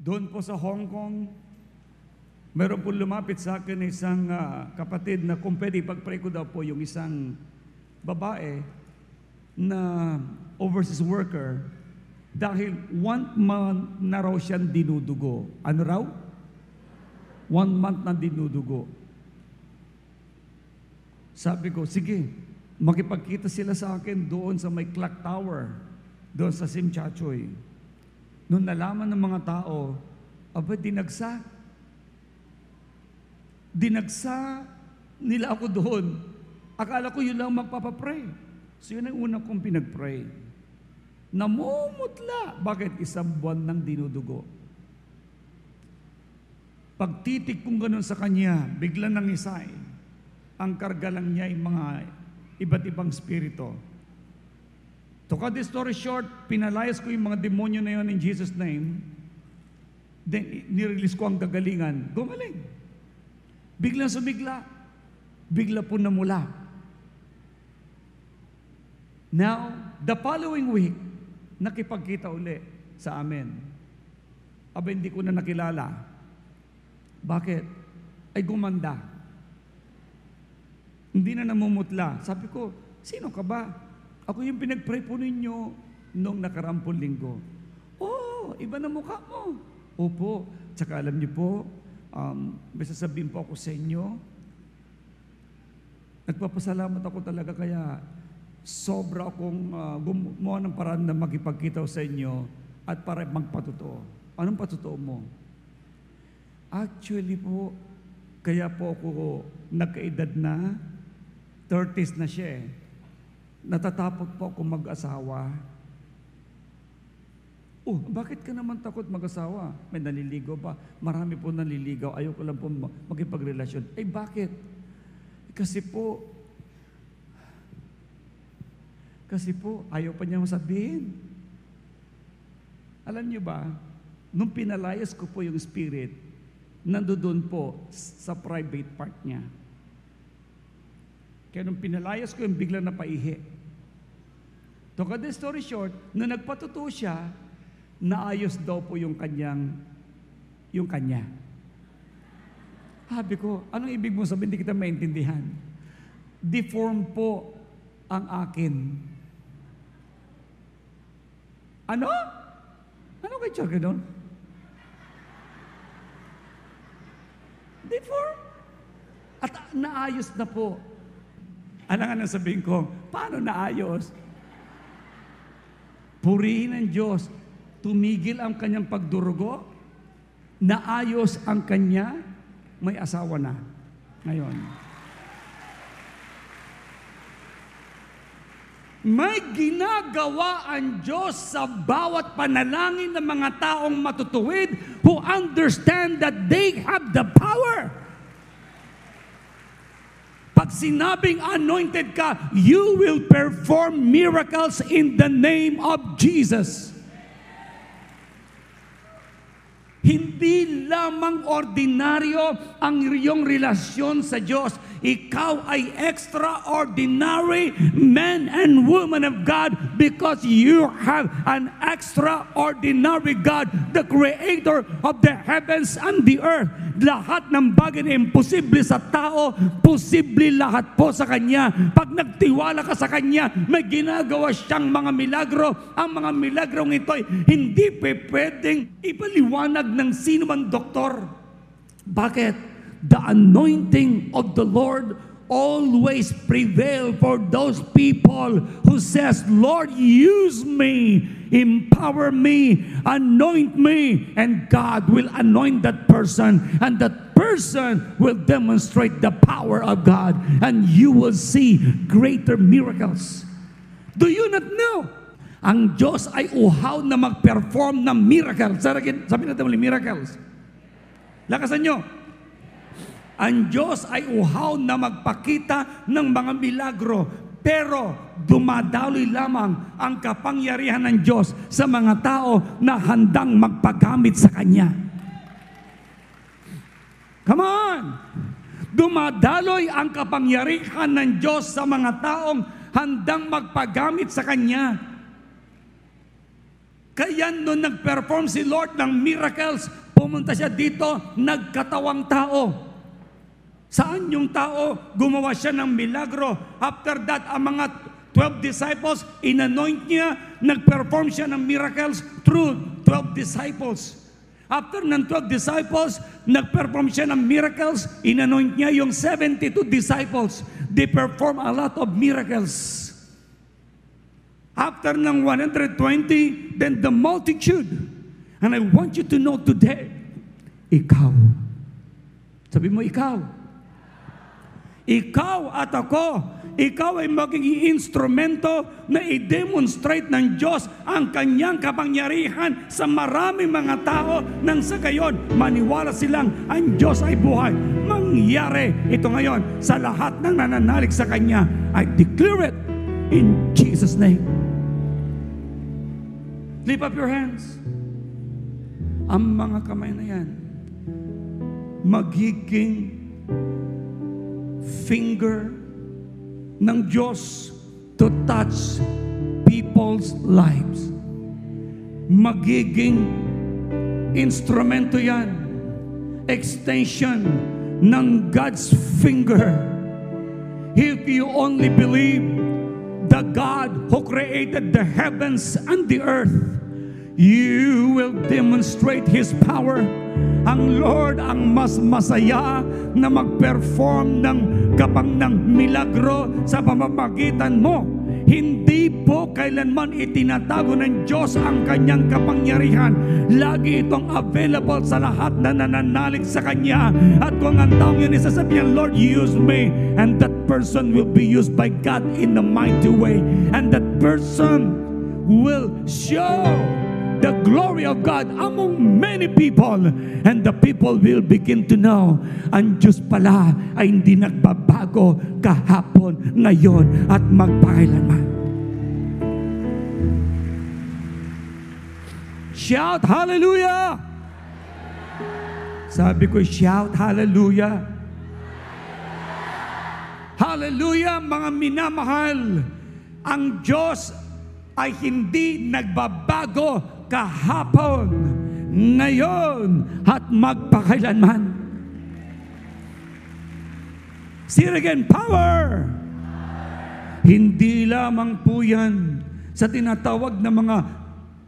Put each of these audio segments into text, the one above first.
Doon po sa Hong Kong, meron po lumapit sa akin isang ah, kapatid na kung pwede pag-pray ko daw po yung isang babae na overseas worker dahil one month na raw siyang dinudugo. Ano raw? One month na dinudugo. Sabi ko, sige, makipagkita sila sa akin doon sa may clock tower, doon sa Simchachoy. Noong nalaman ng mga tao, aba, dinagsa. Dinagsa nila ako doon. Akala ko yun lang magpapapray. So yun ang una kong pinagpray. Namumutla. Bakit? Isang buwan nang dinudugo. Pagtitik kong ganun sa kanya, bigla nang isay. Ang karga lang niya ay mga iba't ibang spirito. To cut the story short, pinalayas ko yung mga demonyo na yun in Jesus' name. Then, nirelease ko ang gagalingan. Gumaling. Biglang sumigla. Bigla po namula. Now, the following week, nakipagkita uli sa amin. Aba, hindi ko na nakilala. Bakit? Ay gumanda. Hindi na namumutla. Sabi ko, sino ka ba? Ako yung pinag-pray po ninyo noong nakarampung linggo. Oh, iba na mukha mo. Opo. Tsaka alam niyo po, um, may sasabihin po ako sa inyo. Nagpapasalamat ako talaga kaya sobra akong uh, gumawa ng paraan na magipagkita sa inyo at para magpatotoo. Anong patotoo mo? Actually po, kaya po ako nagkaedad na, 30s na siya eh. Natatakot po ako mag-asawa. Oh, bakit ka naman takot mag-asawa? May naliligaw pa. Marami po naliligaw. Ayoko lang po makipagrelasyon. Eh bakit? Kasi po, kasi po, ayaw pa niya sabihin. Alam niyo ba, nung pinalayas ko po yung spirit, nandoon po sa private part niya. Kaya nung pinalayas ko yung biglang napaihi. To cut the story short, nung nagpatuto siya, naayos daw po yung kanyang, yung kanya. Sabi ko, anong ibig mo sabihin? Hindi kita maintindihan. Deform po ang akin. Ano? Ano kay Char doon? Deform. At naayos na po. Ano nga nang sabihin ko? Paano naayos? Purihin ang Diyos. Tumigil ang kanyang pagdurugo. Naayos ang kanya. May asawa na. Ngayon. May ginagawa ang Diyos sa bawat panalangin ng mga taong matutuwid who understand that they have the power. Pag sinabing anointed ka, you will perform miracles in the name of Jesus. Hindi lamang ordinaryo ang iyong relasyon sa Diyos. Ikaw ay extraordinary man and woman of God because you have an extraordinary God, the creator of the heavens and the earth. Lahat ng bagay na imposible sa tao, posible lahat po sa Kanya. Pag nagtiwala ka sa Kanya, may ginagawa siyang mga milagro. Ang mga milagrong ito'y hindi pwedeng ipaliwanag ng sino man doktor. Bakit? The anointing of the Lord always prevail for those people who says, Lord, use me, empower me, anoint me, and God will anoint that person, and that person will demonstrate the power of God, and you will see greater miracles. Do you not know? Ang Diyos ay uhaw na mag-perform ng miracles. Sabi natin muli, miracles. Lakasan nyo. Ang Diyos ay uhaw na magpakita ng mga milagro. Pero dumadaloy lamang ang kapangyarihan ng Diyos sa mga tao na handang magpagamit sa Kanya. Come on! Dumadaloy ang kapangyarihan ng Diyos sa mga taong handang magpagamit sa Kanya. Kaya nung nag-perform si Lord ng miracles, pumunta siya dito, nagkatawang tao. Saan yung tao? Gumawa siya ng milagro. After that, ang mga 12 disciples, inanoint niya, nag-perform siya ng miracles through 12 disciples. After ng 12 disciples, nag-perform siya ng miracles, inanoint niya yung 72 disciples. They perform a lot of miracles. After ng 120, then the multitude. And I want you to know today, ikaw. Sabi mo, ikaw. Ikaw at ako, ikaw ay magiging instrumento na i-demonstrate ng Diyos ang kanyang kapangyarihan sa maraming mga tao nang sa gayon maniwala silang ang Diyos ay buhay. Mangyari ito ngayon sa lahat ng nananalig sa Kanya. I declare it in Jesus' name. Lift up your hands. Ang mga kamay na yan, magiging finger ng Diyos to touch people's lives. Magiging instrumento yan, extension ng God's finger. If you only believe the God who created the heavens and the earth, you will demonstrate His power. Ang Lord ang mas masaya na mag-perform ng kapang ng milagro sa pamamagitan mo. Hindi po kailanman itinatago ng Diyos ang kanyang kapangyarihan. Lagi itong available sa lahat na nananalig sa Kanya. At kung ang taong yun isasabihan, Lord, use me. And that person will be used by God in a mighty way. And that person will show the glory of God among many people and the people will begin to know ang Diyos pala ay hindi nagbabago kahapon, ngayon at magpakailanman. Shout hallelujah! Sabi ko, shout hallelujah! Hallelujah, mga minamahal! Ang Diyos ay hindi nagbabago kahapon, ngayon, at magpakailanman. It again, power! Hindi lamang po yan sa tinatawag na mga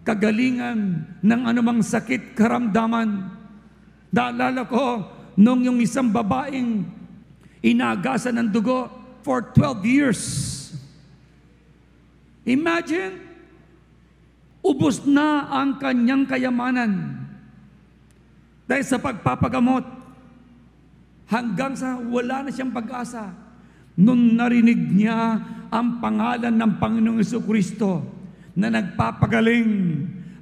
kagalingan ng anumang sakit karamdaman. Naalala ko, nung yung isang babaeng inagasan ng dugo for 12 years. Imagine, ubos na ang kanyang kayamanan dahil sa pagpapagamot hanggang sa wala na siyang pag-asa. Nung narinig niya ang pangalan ng Panginoong Kristo na nagpapagaling,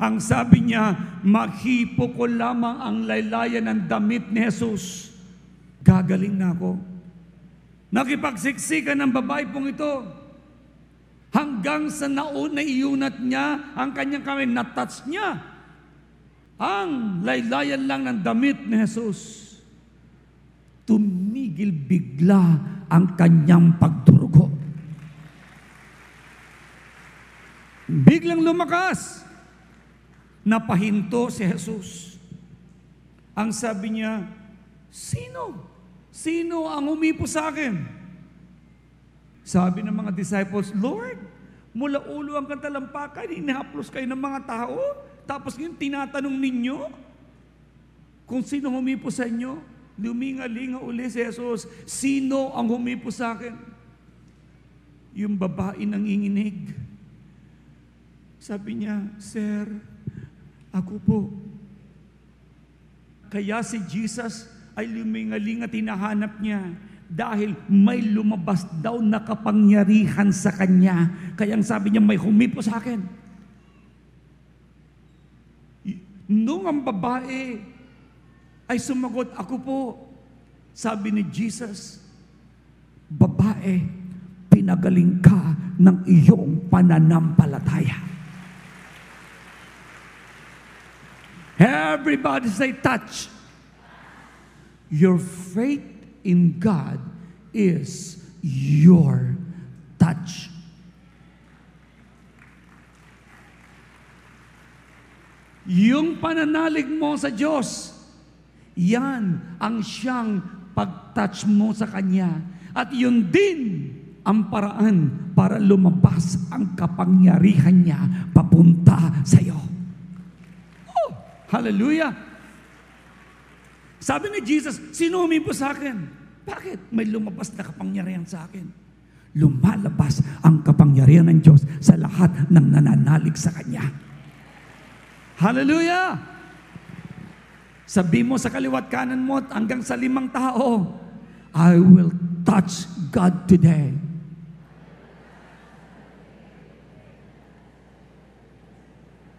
ang sabi niya, maghipo ko lamang ang laylayan ng damit ni Jesus. Gagaling na ako. Nakipagsiksikan ng babae pong ito. Hanggang sa nauna iunat niya ang kanyang kamay, natouch niya. Ang laylayan lang ng damit ni Jesus. Tumigil bigla ang kanyang pagdurugo. Biglang lumakas. Napahinto si Jesus. Ang sabi niya, Sino? Sino ang umipo sa akin? Sabi ng mga disciples, Lord, mula ulo ang katalampakan, inihaplos kayo ng mga tao, tapos ngayon tinatanong ninyo kung sino humipo sa inyo. Luminga-linga uli si Jesus, sino ang humipo sa akin? Yung babae nanginginig. Sabi niya, Sir, ako po. Kaya si Jesus ay lumingaling at hinahanap niya dahil may lumabas daw na kapangyarihan sa kanya. Kaya ang sabi niya, may humipo sa akin. Nung ang babae ay sumagot, ako po, sabi ni Jesus, babae, pinagaling ka ng iyong pananampalataya. Everybody say touch. Your faith in God is your touch. Yung pananalig mo sa Diyos, yan ang siyang pag-touch mo sa Kanya. At yun din ang paraan para lumabas ang kapangyarihan niya papunta sa iyo. Oh, hallelujah! Sabi ni Jesus, sino po sa akin? Bakit? May lumabas na kapangyarihan sa akin. Lumalabas ang kapangyarihan ng Diyos sa lahat ng nananalig sa Kanya. Hallelujah! Sabi mo sa kaliwat kanan mo hanggang sa limang tao, I will touch God today.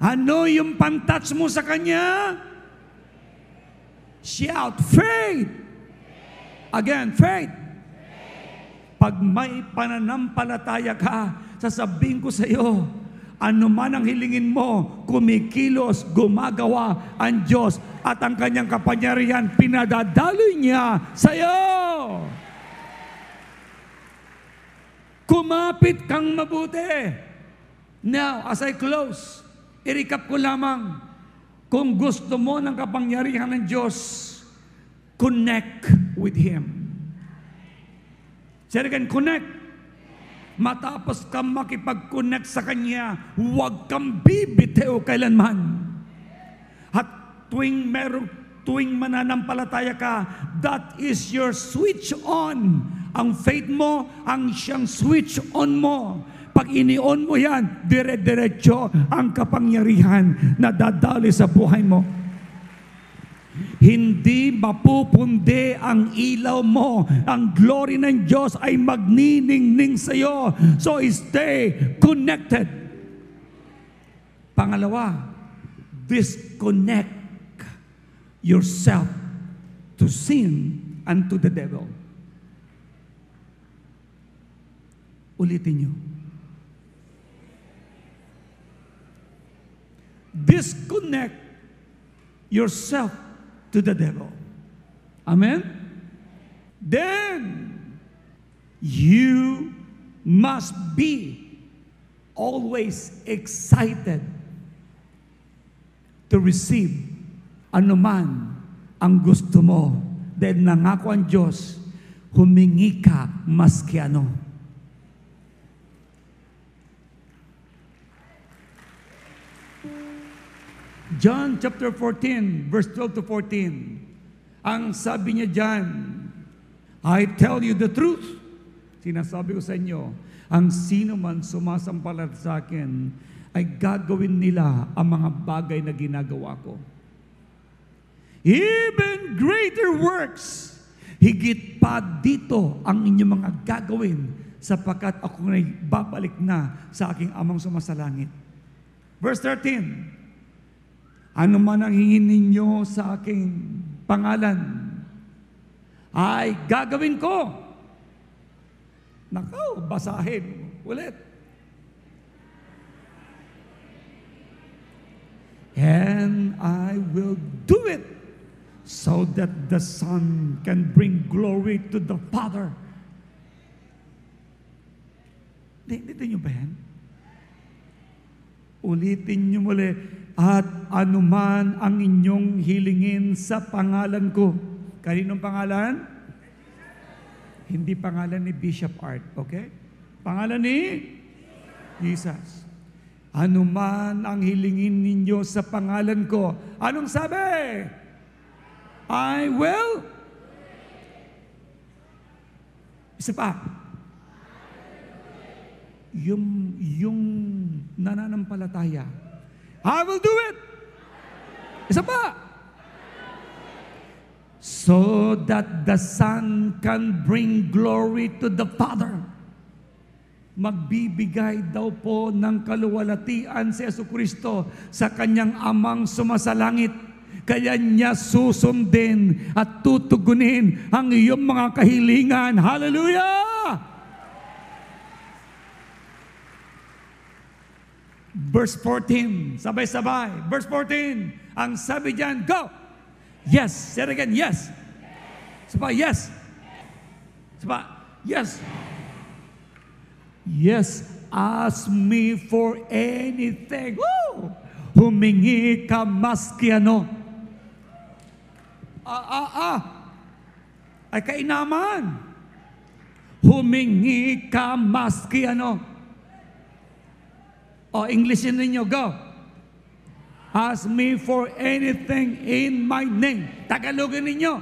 Ano yung pantouch mo sa Kanya? Shout, faith! Again, faith! Pag may pananampalataya ka, sasabihin ko sa iyo, ano man ang hilingin mo, kumikilos, gumagawa ang Diyos at ang kanyang kapangyarihan, pinadadaloy niya sa iyo. Kumapit kang mabuti. Now, as I close, i-recap ko lamang, kung gusto mo ng kapangyarihan ng Diyos, connect with Him. Say again, connect. Matapos kang makipag-connect sa Kanya, huwag kang bibitew kailanman. At tuwing merong tuwing mananampalataya ka, that is your switch on. Ang faith mo, ang siyang switch on mo. Pag ini-on mo yan, dire-diretso ang kapangyarihan na dadali sa buhay mo. Hindi mapupundi ang ilaw mo. Ang glory ng Diyos ay magniningning sa iyo. So stay connected. Pangalawa, disconnect yourself to sin and to the devil. Ulitin niyo. Disconnect yourself to the devil. Amen? Then you must be always excited to receive anuman ang gusto mo. Dahil nangako ang Diyos, humingi ka maski ano. John chapter 14, verse 12 to 14. Ang sabi niya dyan, I tell you the truth. Sinasabi ko sa inyo, ang sino man sumasampalat sa akin, ay gagawin nila ang mga bagay na ginagawa ko. Even greater works, higit pa dito ang inyong mga gagawin sapagkat ako ay babalik na sa aking amang sumasalangit. Verse 13, ano man ang hingin ninyo sa aking pangalan, ay gagawin ko. Nakaw, basahin. Ulit. And I will do it so that the Son can bring glory to the Father. Dito nyo ba yan? Ulitin nyo muli at anuman ang inyong hilingin sa pangalan ko. Kaninong pangalan? Hindi pangalan ni Bishop Art, okay? Pangalan ni Jesus. Anuman ang hilingin ninyo sa pangalan ko. Anong sabi? I will. Isa pa. Yung, yung nananampalataya I will do it. Isa pa. So that the Son can bring glory to the Father. Magbibigay daw po ng kaluwalhatian si Yesu Kristo sa kanyang amang sumasalangit. Kaya niya susundin at tutugunin ang iyong mga kahilingan. Hallelujah! Verse 14, sabay-sabay. Verse 14, ang sabi diyan, go! Yes. Say it again, yes. Saba, yes. Saba, yes. Yes, ask me for anything. Woo! humingi ka maski ano. Ah, ah, ah. Ay kainaman. Humingi ka maski ano. O, Englishin ninyo, go. Ask me for anything in my name. Tagalogin ninyo.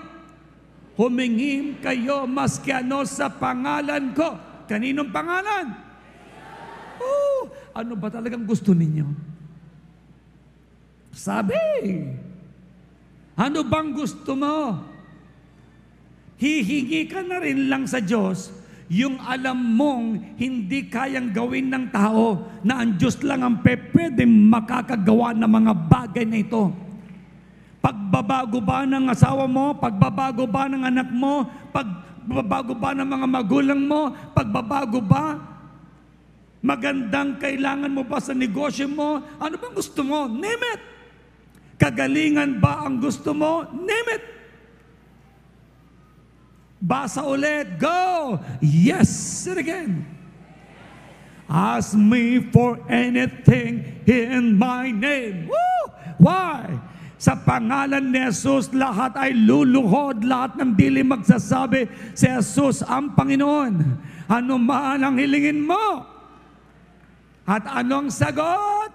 Humingin kayo maski ano sa pangalan ko. Kaninong pangalan? Oh, ano ba talagang gusto ninyo? Sabi. Ano bang gusto mo? Hihingi ka na rin lang sa Diyos yung alam mong hindi kayang gawin ng tao na ang Diyos lang ang pwede makakagawa ng mga bagay na ito. Pagbabago ba ng asawa mo? Pagbabago ba ng anak mo? Pagbabago ba ng mga magulang mo? Pagbabago ba? Magandang kailangan mo ba sa negosyo mo? Ano bang gusto mo? Name it! Kagalingan ba ang gusto mo? Name it! Basa ulit. Go! Yes! Say it again. Ask me for anything in my name. Woo! Why? Sa pangalan ni Jesus, lahat ay luluhod, lahat ng dili magsasabi, si Jesus ang Panginoon. Ano man ang hilingin mo? At anong sagot?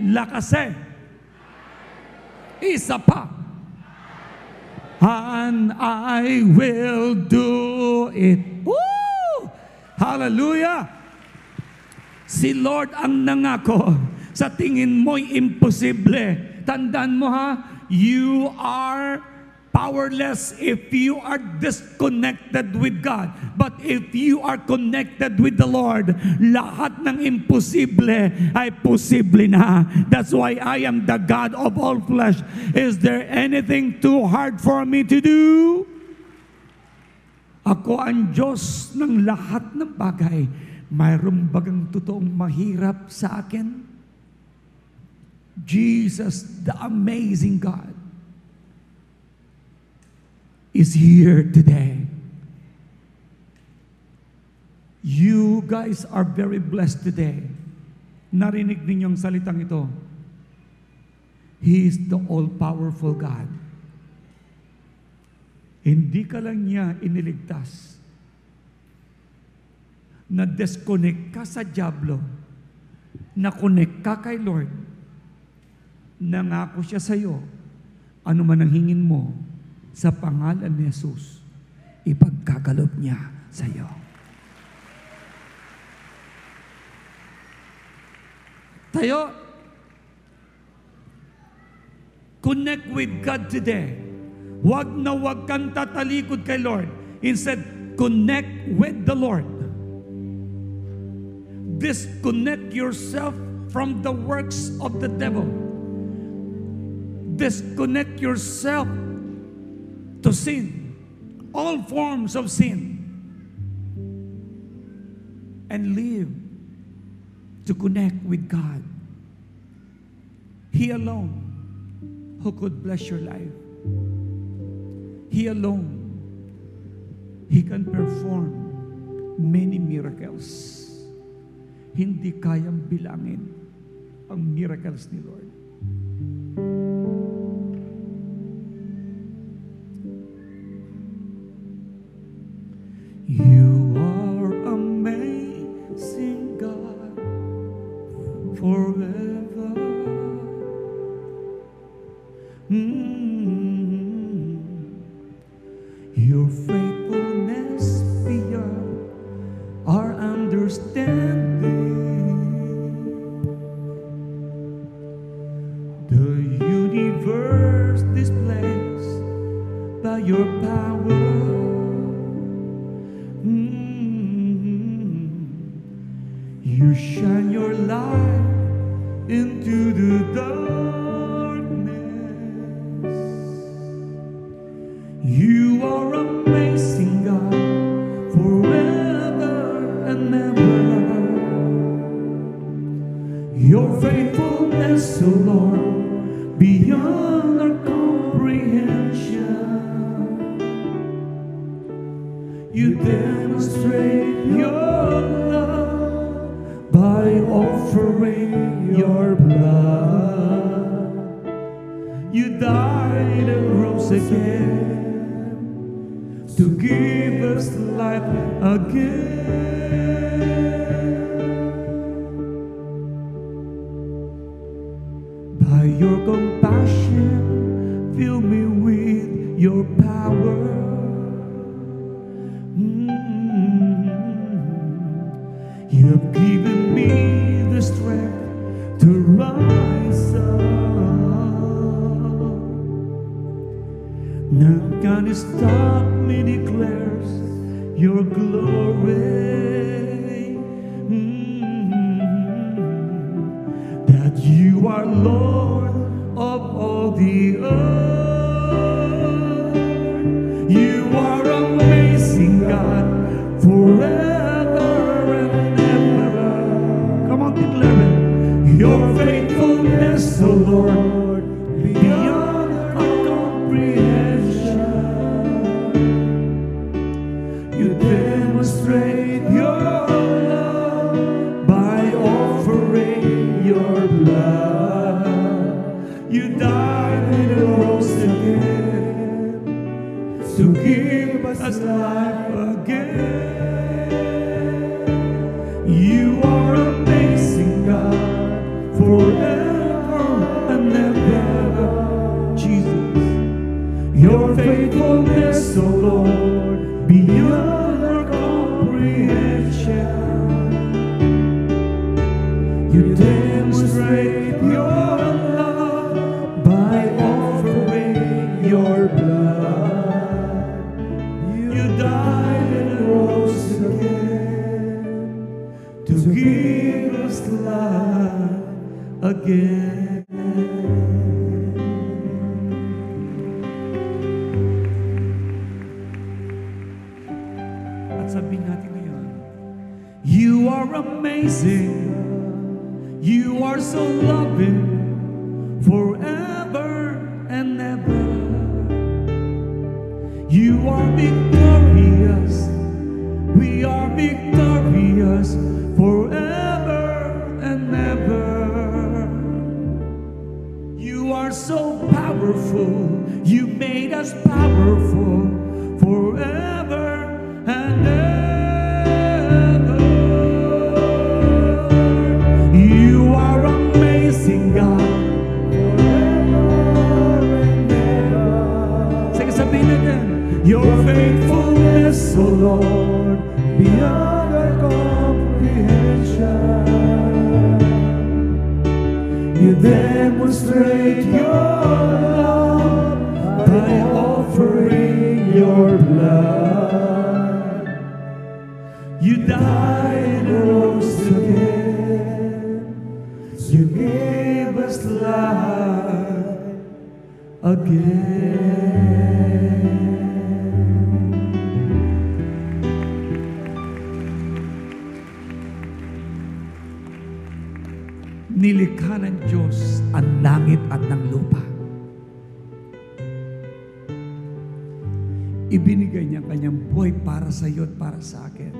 Lakase. Isa pa and I will do it. Woo! Hallelujah! Si Lord ang nangako. Sa tingin mo'y imposible. Tandaan mo ha, you are powerless if you are disconnected with God. But if you are connected with the Lord, lahat ng imposible ay posible na. That's why I am the God of all flesh. Is there anything too hard for me to do? Ako ang Diyos ng lahat ng bagay. Mayroon bagang totoong mahirap sa akin? Jesus, the amazing God is here today. You guys are very blessed today. Narinig ninyo ang salitang ito. He is the all-powerful God. Hindi ka lang niya iniligtas. Na-disconnect ka sa Diablo. Na-connect ka kay Lord. Nangako siya sa iyo. Ano man ang hingin mo, sa pangalan ni Jesus, ipagkakalob niya sa iyo. Tayo, connect with God today. Huwag na huwag kang tatalikod kay Lord. Instead, connect with the Lord. Disconnect yourself from the works of the devil. Disconnect yourself to sin, all forms of sin, and live to connect with God. He alone who could bless your life. He alone, He can perform many miracles. Hindi kayang bilangin ang miracles ni Lord. beyond our comprehension. You demonstrate your love by offering your blood. You died and rose again to give us life again. again. para sa iyo at para sa akin.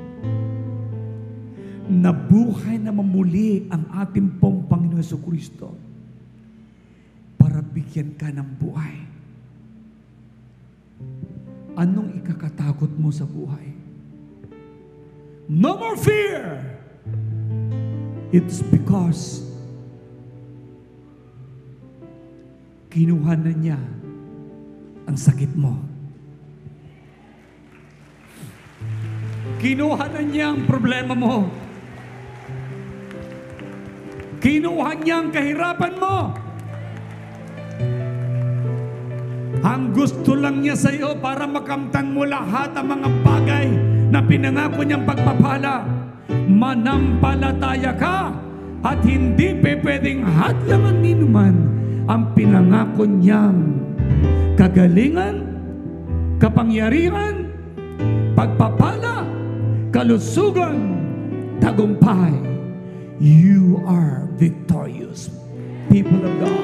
Nabuhay na mamuli ang ating pong Panginoon sa Kristo para bigyan ka ng buhay. Anong ikakatakot mo sa buhay? No more fear! It's because kinuha na niya ang sakit mo Kinuha na niya ang problema mo. Kinuha niya ang kahirapan mo. Ang gusto lang niya sa iyo para makamtan mo lahat ang mga bagay na pinangako niyang pagpapala. Manampalataya ka at hindi pe pwedeng hadlangan ninuman ang pinangako niyang kagalingan, kapangyarihan, pagpapala, kalusugan, tagumpay. You are victorious, people of God.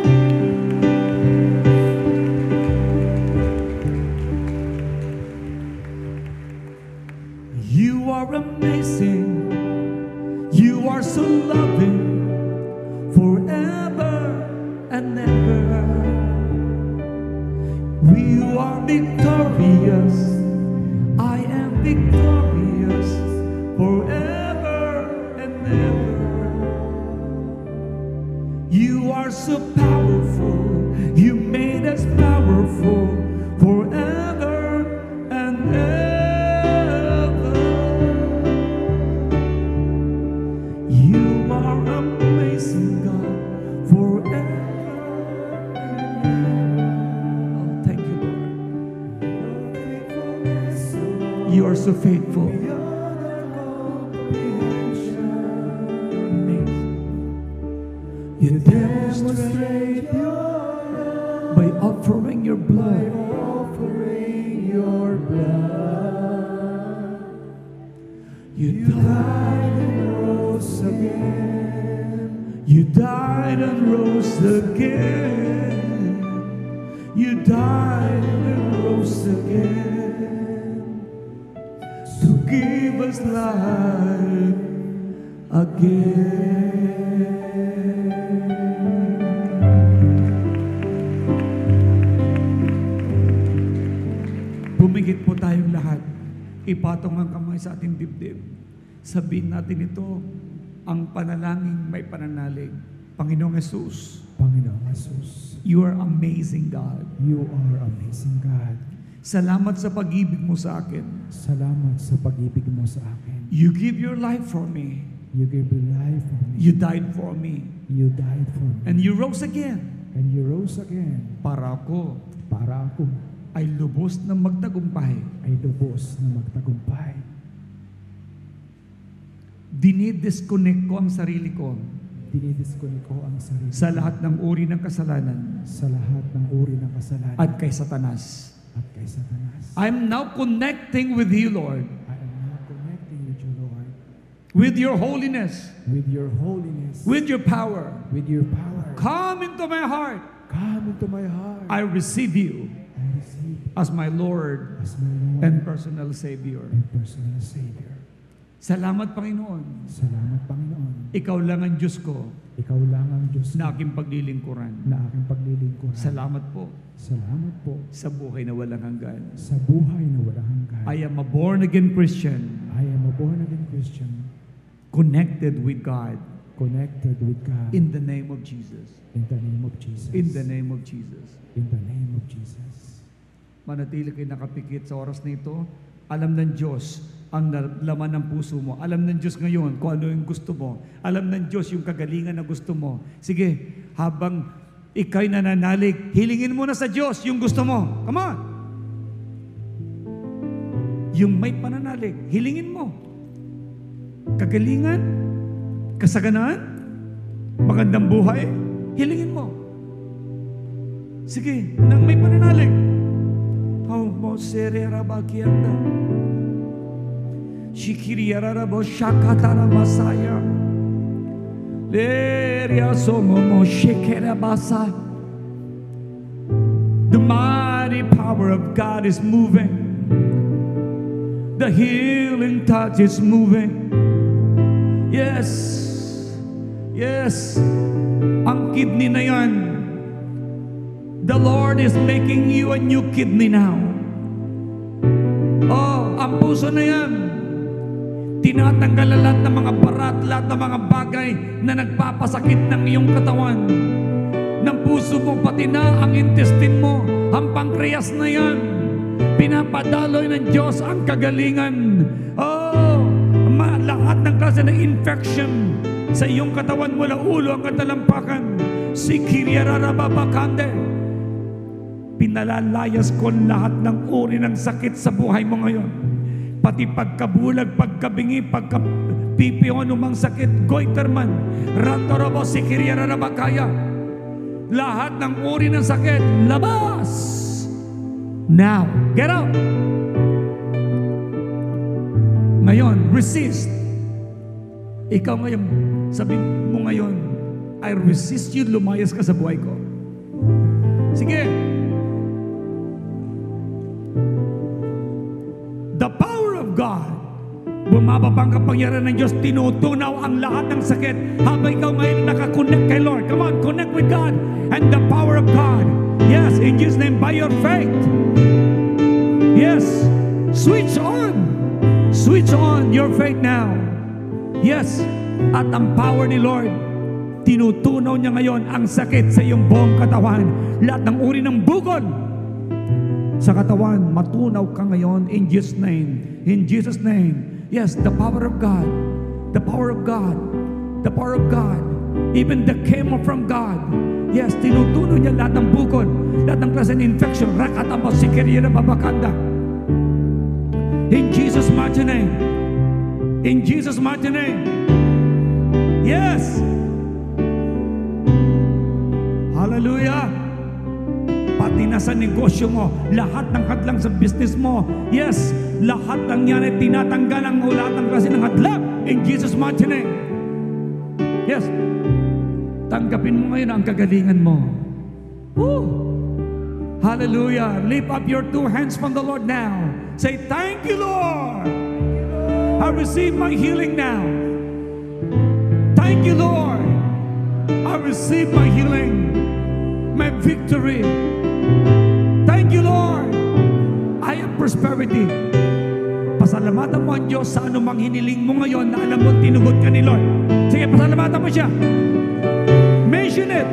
You demonstrate by offering your blood. offering your blood. You died and rose again. You died and rose again. You died and rose again to give us life again. Ipatong ang kamay sa ating dibdib. Sabihin natin ito, ang panalangin may pananalig. Panginoong Yesus, Panginoong Jesus, You are amazing God. you are amazing God. Salamat sa pag-ibig mo sa akin. Salamat sa pag-ibig mo sa akin. You give your life for me. You gave your life for me. You died for me. You died for me. And you rose again And you rose again para ako para ako ay lubos na magtagumpay. ay lubos na magtagumpay. Dinidisconnect ko ang sarili ko Dinidisconnect ko ang sarili sa lahat ng uri ng kasalanan sa lahat ng uri ng kasalanan at kay Satanas. at kay Satanas. I'm now connecting with you, Lord, I am now connecting with you, Lord, with your holiness, with your holiness, with your power. with your power. Come into my heart. Come into my heart. I receive you as my Lord as my Lord and personal Savior. and personal Savior. Salamat, Panginoon. Salamat, Panginoon. Ikaw lang ang Diyos ko Ikaw lang ang Diyos na aking paglilingkuran. na aking paglilingkuran. Salamat po Salamat po sa buhay na walang hanggan. sa buhay na walang hanggan. I am a born-again Christian, I am a born-again Christian, connected with God connected with God in the name of Jesus. in the name of Jesus. In the name of Jesus. In the name of Jesus. Manatili kayo nakapikit sa oras na ito. Alam ng Diyos ang laman ng puso mo. Alam ng Diyos ngayon kung ano yung gusto mo. Alam ng Diyos yung kagalingan na gusto mo. Sige, habang ikay nananalig, hilingin mo na sa Diyos yung gusto mo. Come on! Yung may pananalig, hilingin mo. Kagalingan, kasaganaan, magandang buhay, hilingin mo. Sige, nang may pananalig. The mighty power of God is moving. The healing touch is moving. Yes. Yes. Ang kidney na. The Lord is making you a new kidney now. Oh, ang puso na yan. Tinatanggal ang lahat ng mga barat, lahat ng mga bagay na nagpapasakit ng iyong katawan. Ng puso mo, pati na ang intestine mo, ang pancreas na yan. Pinapadaloy ng Diyos ang kagalingan. Oh, ma, lahat ng klase ng infection sa iyong katawan mula ulo ang katalampakan. Si Kiriarababakande. Pinalalayas ko lahat ng uri ng sakit sa buhay mo ngayon. Pati pagkabulag, pagkabingi, pagkapipiyo, anumang sakit, goiterman, rantorobo, sikiriyarabakaya. Lahat ng uri ng sakit, labas! Now, get out! Ngayon, resist. Ikaw ngayon, sabi mo ngayon, I resist you, lumayas ka sa buhay ko. Sige. God Bumababa ang kapangyarihan ng Diyos, tinutunaw ang lahat ng sakit habang ikaw ngayon nakakonect kay Lord. Come on, connect with God and the power of God. Yes, in Jesus' name, by your faith. Yes, switch on. Switch on your faith now. Yes, at ang power ni Lord, tinutunaw niya ngayon ang sakit sa iyong buong katawan. Lahat ng uri ng bukol sa katawan, matunaw ka ngayon in Jesus' name. In Jesus' name. Yes, the power of God. The power of God. The power of God. Even the chemo from God. Yes, tinutunaw niya lahat ng bukol, lahat ng klase ng infection, rakatamo, sikeriya, babakanda. In Jesus' mighty name. In Jesus' mighty name. Yes. Hallelujah. Pati na sa negosyo mo, lahat ng hadlang sa business mo, yes, lahat ng yan ay tinatanggal ang lahat ng klase ng hadlang in Jesus' mighty name. Yes. Tanggapin mo ngayon ang kagalingan mo. Woo! Hallelujah. Lift up your two hands from the Lord now. Say, Thank you, Lord. I receive my healing now. Thank you, Lord. I receive my healing, my victory. Thank you, Lord. I have prosperity. Pasalamatan mo ang Diyos sa anumang hiniling mo ngayon na alam mo tinugot ka ni Lord. Sige, pasalamatan mo siya. Mention it.